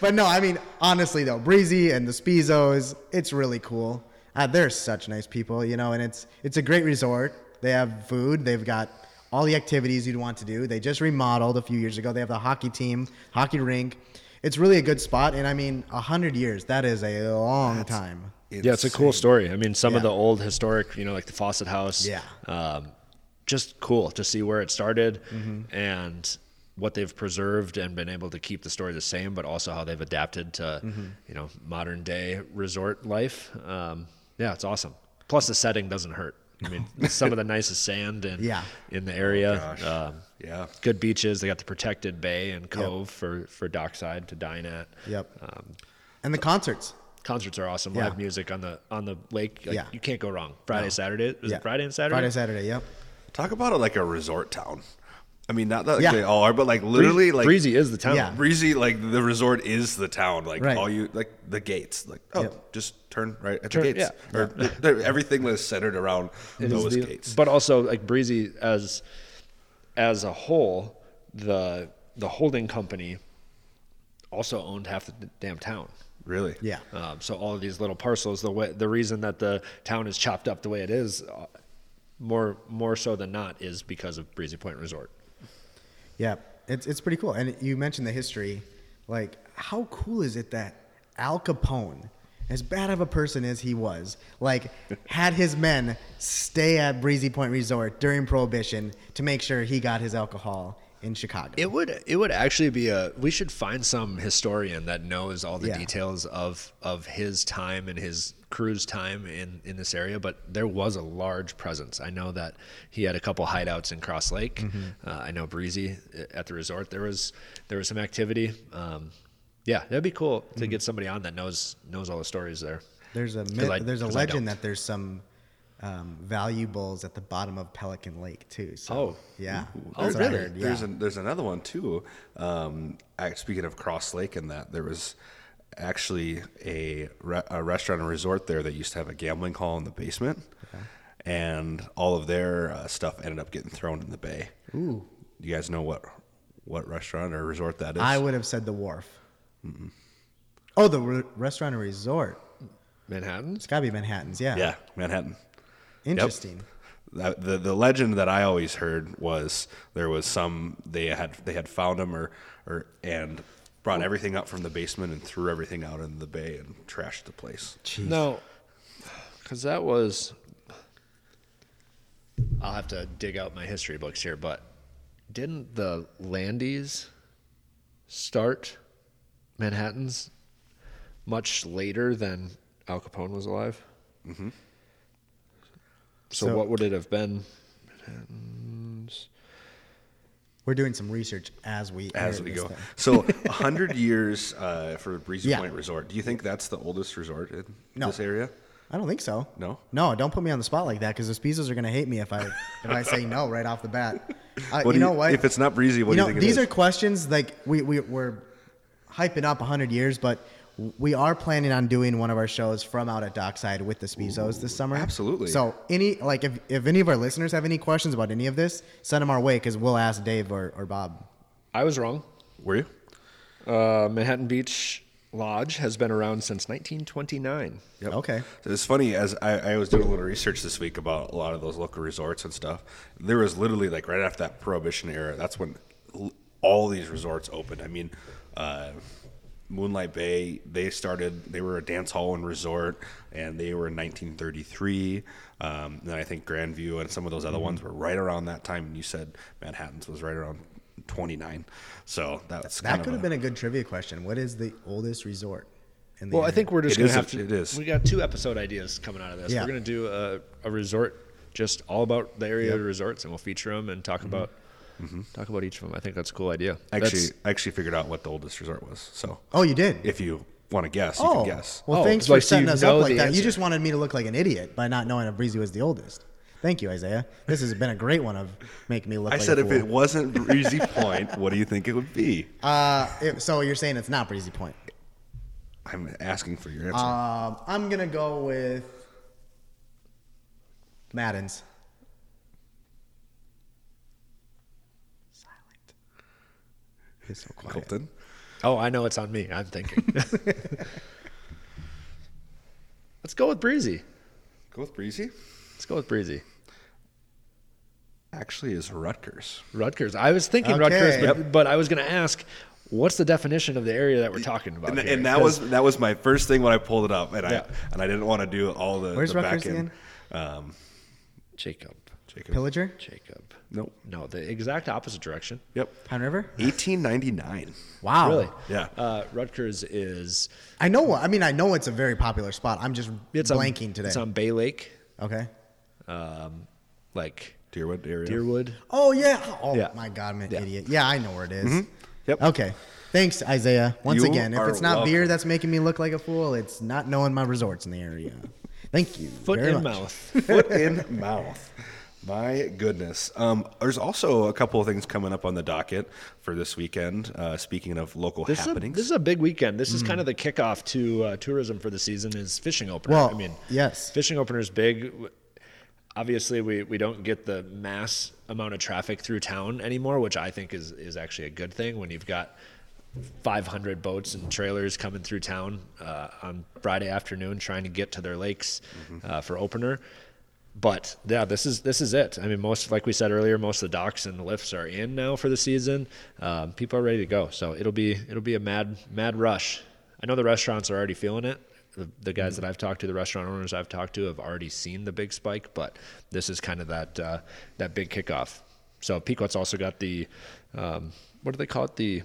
but no, I mean, honestly though, Breezy and the Spizos, it's really cool. Uh, they're such nice people, you know, and it's it's a great resort. They have food. They've got all the activities you'd want to do. They just remodeled a few years ago. They have the hockey team, hockey rink. It's really a good spot, and I mean, a hundred years. That is a long time. Yeah, it's a cool story. I mean, some of the old historic, you know, like the Fawcett House. Yeah. Um, just cool to see where it started Mm-hmm. and what they've preserved and been able to keep the story the same, but also how they've adapted to, Mm-hmm. you know, modern day resort life. Um, yeah, it's awesome. Plus, the setting doesn't hurt. I mean, some of the nicest sand in Yeah. in the area. gosh. um, Yeah. good beaches. They got the protected bay and cove for for dockside to dine at. Yep. Um, And the concerts. Concerts are awesome. Yeah. Live music on the on the lake. Like, Yeah. you can't go wrong. Friday, Saturday. Is Yeah. it Friday and Saturday? Friday, Saturday. Yep. Talk about it like a resort town. I mean, not that Yeah. they all are, but like literally, like Breezy is the town. Yeah. Breezy, like the resort is the town. Like Right. all you, like the gates. Like oh, Yep. just turn right at Turn- the gates. yeah. Or th- th- everything was centered around It is those the- gates. But also like Breezy as as a whole, the the holding company also owned half the damn town. Really, Yeah. Um, so all of these little parcels, the way, the reason that the town is chopped up the way it is, uh, more more so than not, is because of Breezy Point Resort. Yeah, it's it's pretty cool. And you mentioned the history. Like, how cool is it that Al Capone, as bad of a person as he was, like had his men stay at Breezy Point Resort during Prohibition to make sure he got his alcohol in Chicago. It would it would actually be a we should find some historian that knows all the Yeah. details of of his time and his crew's time in in this area but there was a large presence. I know that he had a couple hideouts in cross lake. Uh, i know breezy uh, at the resort. There was there was some activity. Um, yeah that'd be cool to get somebody on that knows knows all the stories there. There's a myth, I- there's a legend that there's some um, valuables at the bottom of Pelican Lake too. So, Oh. yeah, Oh, that's really? heard, There's yeah. an, there's another one too. Um, speaking of Cross Lake and that, there was actually a, re- a restaurant and resort there that used to have a gambling hall in the basement, and all of their uh, stuff ended up getting thrown in the bay. Ooh, you guys know what what restaurant or resort that is? I would have said the wharf. Oh, the re- restaurant and resort. Manhattan. It's got to be Manhattan's. Yeah. yeah, Manhattan. Interesting. That, the the legend that I always heard was there was some they had they had found him or or and brought everything up from the basement and threw everything out in the bay and trashed the place. Jeez. No, because that was. I'll have to dig out my history books here, but didn't the Landys start Manhattan's much later than Al Capone was alive? Mm-hmm. So, So- what would it have been? We're doing some research as we As we go, thing. so a hundred years uh, for Breezy Yeah. Point Resort. Do you think that's the oldest resort in No. this area? I don't think so. No? No, don't put me on the spot like that because the Spizos are gonna hate me if I if I say no right off the bat. Uh, you do know what? If it's not Breezy, what you do know, you think these are questions like we, we we're hyping up 100 years, but we are planning on doing one of our shows from out at Dockside with the Spizos this summer. absolutely. So any like if, if any of our listeners have any questions about any of this, send them our way because we'll ask Dave or, or Bob. I was wrong. Were you? Uh, Manhattan Beach Lodge has been around since 1929. Yep. Okay. So it's funny as I, I was doing a little research this week about a lot of those local resorts and stuff. There was literally like right after that Prohibition era. That's when all these resorts opened. I mean, uh, Moonlight Bay. They started. They were a dance hall and resort, and they were in 1933. Um, and then I think Grandview and some of those other ones were right around that time. And you said Manhattan's was right around 29. So that's That kind could of have a- been a good trivia question. What is the oldest resort? In the Well, I think we're just gonna have to. it is. We got two episode ideas coming out of this. Yeah. We're gonna do a, a resort just all about the area resorts, and we'll feature them and talk about talk about each of them. I think that's a cool idea. Mm-hmm. Actually, That's- I actually figured out what the oldest resort was. So Oh, you did. if you want to guess, you oh, can guess. well, Oh, thanks like, for so setting us know up like the that. You just wanted me to look like an idiot by not knowing that Breezy was the oldest. Thank you, Isaiah. This has been a great one of making me look. I like said a if it wasn't Breezy Point, what do you think it would be? Uh, it- so you're saying it's not Breezy Point? I'm asking for your answer. Um, I'm gonna go with Madden's. He's so quiet. Colton. Oh, I know it's on me. I'm thinking. Let's go with Breezy. Go with Breezy. Let's go with Breezy. Actually, is Ruttger's. Ruttger's. I was thinking Okay. Ruttger's, but, Yep. but I was going to ask, what's the definition of the area that we're talking about? And, here? and that 'Cause- was that was my first thing when I pulled it up, and Yeah. I and I didn't want to do all the, Where's the Ruttger's back end. again? Um, Jacob. Jacob. Pillager, Jacob. Nope. No, the exact opposite direction. Yep. Pine River. 1899. Wow. Really? Yeah. Uh, Ruttger's is I know. I mean, I know it's a very popular spot. I'm just it's blanking on, today. It's on Bay Lake, okay. um, like Deerwood area. Deerwood. Oh yeah. Oh Yeah. my God, I'm an Yeah. idiot. Yeah, I know where it is. Yep. Okay. Thanks, Isaiah. Once You again, if it's not beer that's making me look like a fool, it's not knowing my resorts in the area. Thank you. Foot very in much. mouth. Foot in mouth. My goodness. Um, there's also a couple of things coming up on the docket for this weekend. Uh, speaking of local This is, a, happenings. this is a big weekend. This is kind of the kickoff to uh, tourism for the season. Is fishing opener. Well, I mean, yes. fishing opener is big. Obviously, we, we don't get the mass amount of traffic through town anymore, which I think is is actually a good thing. When you've got 500 boats and trailers coming through town uh, on Friday afternoon, trying to get to their lakes uh, for opener. But yeah, this is this is it. I mean, most like we said earlier, most of the docks and the lifts are in now for the season. Um, people are ready to go, so it'll be it'll be a mad mad rush. I know the restaurants are already feeling it. The, the guys that I've talked to, the restaurant owners I've talked to, have already seen the big spike. But this is kind of that uh, that big kickoff. So Pequot's also got the um, what do they call it? The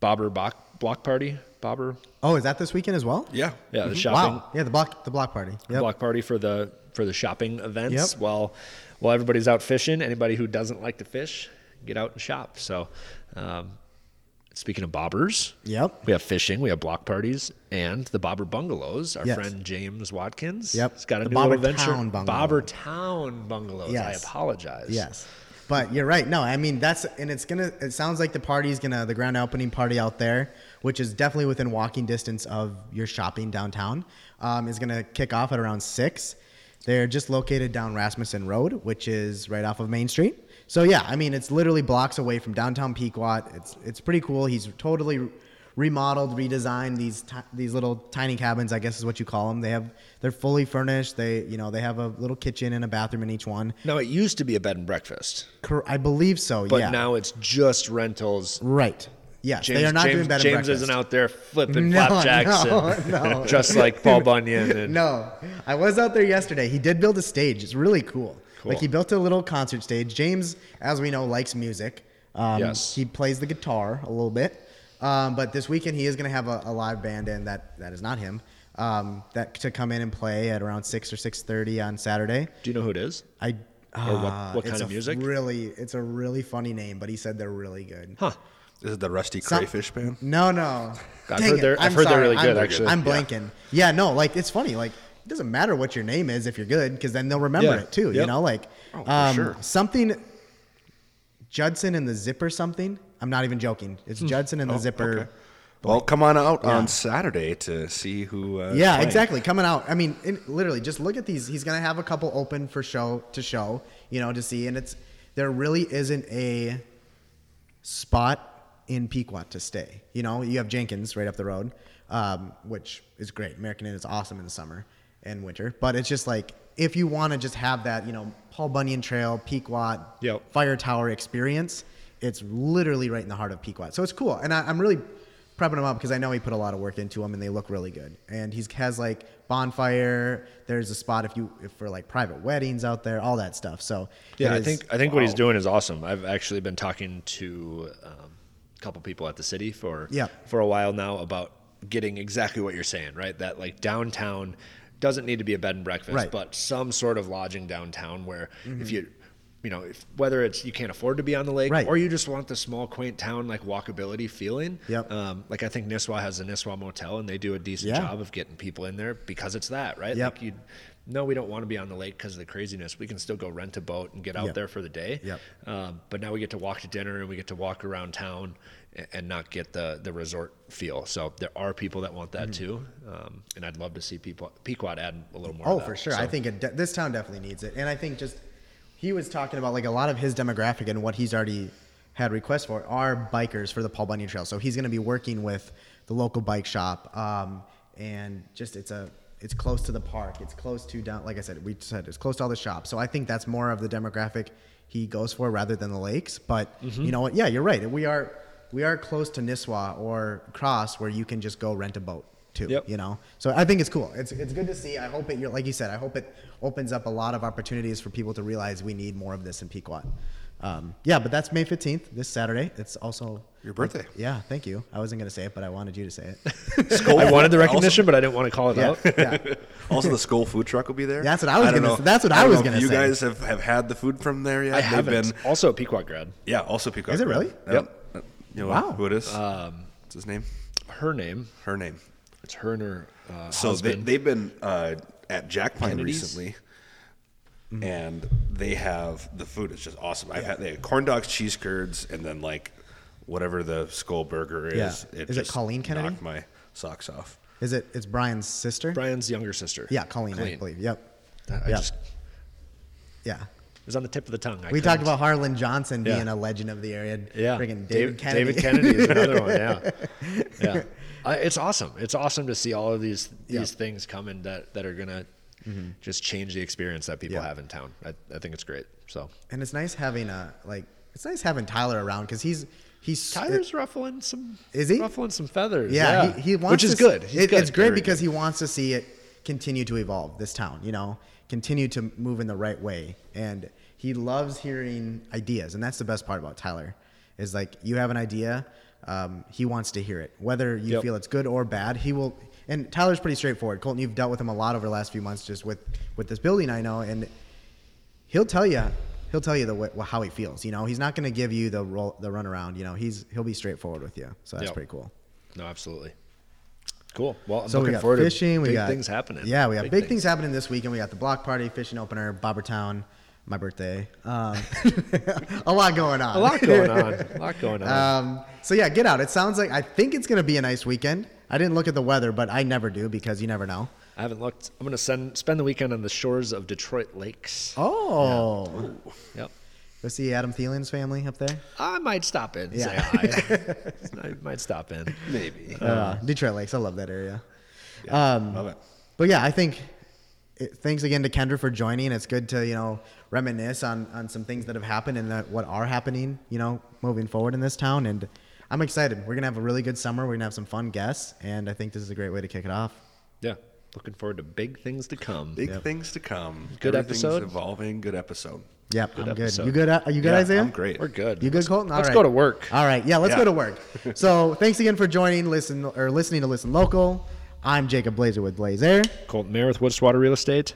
Bobber block, block party. Bobber, Oh, is that this weekend as well? yeah. yeah, the shopping Wow. Yeah, the block the block party. Yep. block party for the for the shopping events. Yep. While while everybody's out fishing, anybody who doesn't like to fish, get out and shop. So, um, speaking of bobbers, Yep. we have fishing, we have block parties, and the Bobber Bungalows. Our Yes. friend James Watkins, Yep. has got a The new Bobber venture. Town Bungalow. Bobber Town Bungalows. Yes. I apologize. Yes. But you're right. No, I mean that's and it's gonna. It sounds like the party's gonna the grand opening party out there, which is definitely within walking distance of your shopping downtown, um, is gonna kick off at around six. They're just located down Rasmussen Road, which is right off of Main Street. So yeah, I mean it's literally blocks away from downtown Pequot. It's it's pretty cool. He's totally remodeled, redesigned these ti- these little tiny cabins. I guess is what you call them. They have they're fully furnished. They you know they have a little kitchen and a bathroom in each one. No, it used to be a bed and breakfast, Cor- I believe so. but yeah. now it's just rentals. right. Yes, James, they are not James, doing bed James breakfast. isn't out there flipping No, flapjacks no, and no. just like Paul Bunyan. And, No, I was out there yesterday. He did build a stage. It's really cool. Cool. Like he built a little concert stage. James, as we know, likes music. Um, Yes. He plays the guitar a little bit. Um, but this weekend he is going to have a, a live band, and that that is not him. Um, that to come in and play at around six or six thirty on Saturday. Do you know who it is? I. Or what- uh, what it's kind of music? Really, it's a really funny name, but he said they're really good. Huh. This is the Rusty Some- Crayfish Band. No, no. I've Dang heard it. they're- I've I'm heard they're really good, I'm, actually. I'm blanking. Yeah. no, like it's funny. Like it doesn't matter what your name is if you're good, because then they'll remember Yeah. it too. You know, like Oh, for um, sure. something. Judson and the Zipper something. I'm not even joking. It's Judson and the Zipper. Oh, Okay. Well, come on out Yeah. on Saturday to see who. Uh, Yeah, playing. exactly. Coming out. I mean, in, literally, just look at these. He's gonna have a couple open for show to show, you know, to see, and it's there really isn't a spot in Pequot to stay. You know, you have Jenkins right up the road, um, which is great. American Inn is awesome in the summer and winter, but it's just like if you want to just have that, you know, Paul Bunyan Trail, Pequot, Yep. Fire Tower experience, it's literally right in the heart of Pequot. So it's cool, and I, I'm really prepping them up because I know he put a lot of work into them, and they look really good. And he has like bonfire. There's a spot if you if for like private weddings out there, all that stuff. So Yeah, I is- think I think what he's doing is awesome. I've actually been talking to um, couple people at the city for Yeah. for a while now about getting exactly what you're saying, right? That like downtown doesn't need to be a bed and breakfast, Right. but some sort of lodging downtown where if you you know, if, whether it's you can't afford to be on the lake Right. or you just want the small, quaint town like walkability feeling. Yep. Um, like I think Nisswa has a Nisswa Motel, and they do a decent Yeah. job of getting people in there because it's that, right? Yep. Like you, no, we don't want to be on the lake because of the craziness. We can still go rent a boat and get out Yep. there for the day. Yep. Um, but now we get to walk to dinner and we get to walk around town and, and not get the the resort feel. So there are people that want Mm-hmm. that too, um, and I'd love to see Pequot, Pequot add a little more. Oh, for sure. So- I think it de- this town definitely needs it, and I think just he was talking about like a lot of his demographic and what he's already had requests for are bikers for the Paul Bunyan Trail. So he's going to be working with the local bike shop, um, and just it's a it's close to the park. It's close to down. Like I said, we said it's close to all the shops. So I think that's more of the demographic he goes for rather than the lakes. But Mm-hmm. you know what? Yeah, you're right. We are we are close to Nisswa or Cross where you can just go rent a boat too. Yep. You know, so I think it's cool. It's it's good to see. I hope it. You're, like you said, I hope it opens up a lot of opportunities for people to realize we need more of this in Pequot. Um, yeah, but that's May 15th, this Saturday. It's also Your birthday. Yeah, thank you. I wasn't gonna say it, but I wanted you to say it. I wanted the recognition, but I didn't want to call it yeah, out. yeah. Also, the Skull Food Truck will be there. That's what I was gonna say- that's what I don't was gonna say. you guys have, have had the food from there yet? I They've haven't. been- Also a Pequot grad. yeah, also Peacock. Is it Bread. really? Yep. You know Wow. who it is? Um, What's his name? her name. Her name. It's her and her uh, So they, husband. they've been uh, at Jack Pine Kennedy's? Recently, and they have the food is just awesome. I've had they had corn dogs, cheese curds, and then like whatever the skull burger is. Yeah. Is it just Colleen Kennedy? Knocked my socks off. Is it? It's Brian's sister. Brian's younger sister. Yeah, Colleen, I believe. Yep. I Yeah. just Yeah. it was on the tip of the tongue. I We talked couldn't- about Harlan Johnson Yeah. being a legend of the area. Yeah, Friggin' David, David Kennedy. David Kennedy is another one. Yeah, yeah. Uh, it's awesome. It's awesome to see all of these these Yeah. things coming that that are gonna just change the experience that people Yeah. have in town. I, I think it's great. So And it's nice having a like. It's nice having Tyler around because he's he's Tyler's ruffling some. Is he? ruffling some feathers? Yeah, He, he wants which is to- good. It- good. It's great Very because good. he wants to see it continue to evolve. This town, you know, continue to move in the right way, and he loves hearing ideas, and that's the best part about Tyler. Is like you have an idea, um, he wants to hear it, whether you Yep. feel it's good or bad. He will. And Tyler's pretty straightforward. Colton, you've dealt with him a lot over the last few months, just with with this building. I know, and he'll tell you he'll tell you the how he feels. You know, he's not going to give you the roll, the runaround. You know, he's he'll be straightforward with you. So that's Yep. pretty cool. No, absolutely. Cool. Well, I'm So we looking got forward fishing. to we big got things happening. Yeah, we got big, things. happening this weekend. We got the block party, fishing opener, Bobbertown, my birthday. Um, a lot going on. A lot going on. A lot going on. Um, so yeah, get out. It sounds like I think it's going to be a nice weekend. I didn't look at the weather, but I never do because you never know. I haven't looked. I'm gonna send spend the weekend on the shores of Detroit lakes. Oh, Yep. go see Adam Thielen's family up there. I might stop in. Yeah. Say hi. I might stop in. Maybe. Uh, Detroit Lakes. I love that area. Um, Love it. But yeah, I think it, thanks again to Kendra for joining. It's good to you know reminisce on on some things that have happened and that what are happening. You know, moving forward in this town, and I'm excited. We're gonna have a really good summer. We're gonna have some fun guests, and I think this is a great way to kick it off. Yeah. Looking forward to big things to come. Big Yep. things to come. Good Everything's episode. Evolving. Good episode. Yep, I'm good. You good? Are you good, Yeah, Isaiah? I'm great. We're good. You good, Colton? All Let's right. go to work. All right, yeah, let's Yeah. go to work. So thanks again for joining, listen or listening to Listen Local. I'm Jacob Blazer with Blaze Air. Colton Mayer with Woodswater Real Estate.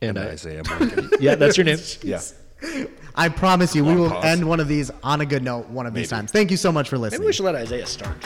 And, And I, Isaiah Morgan. yeah, that's your name. yeah. I promise you, we will pause. end one of these on a good note one of these times. Thank you so much for listening. Maybe we should let Isaiah start.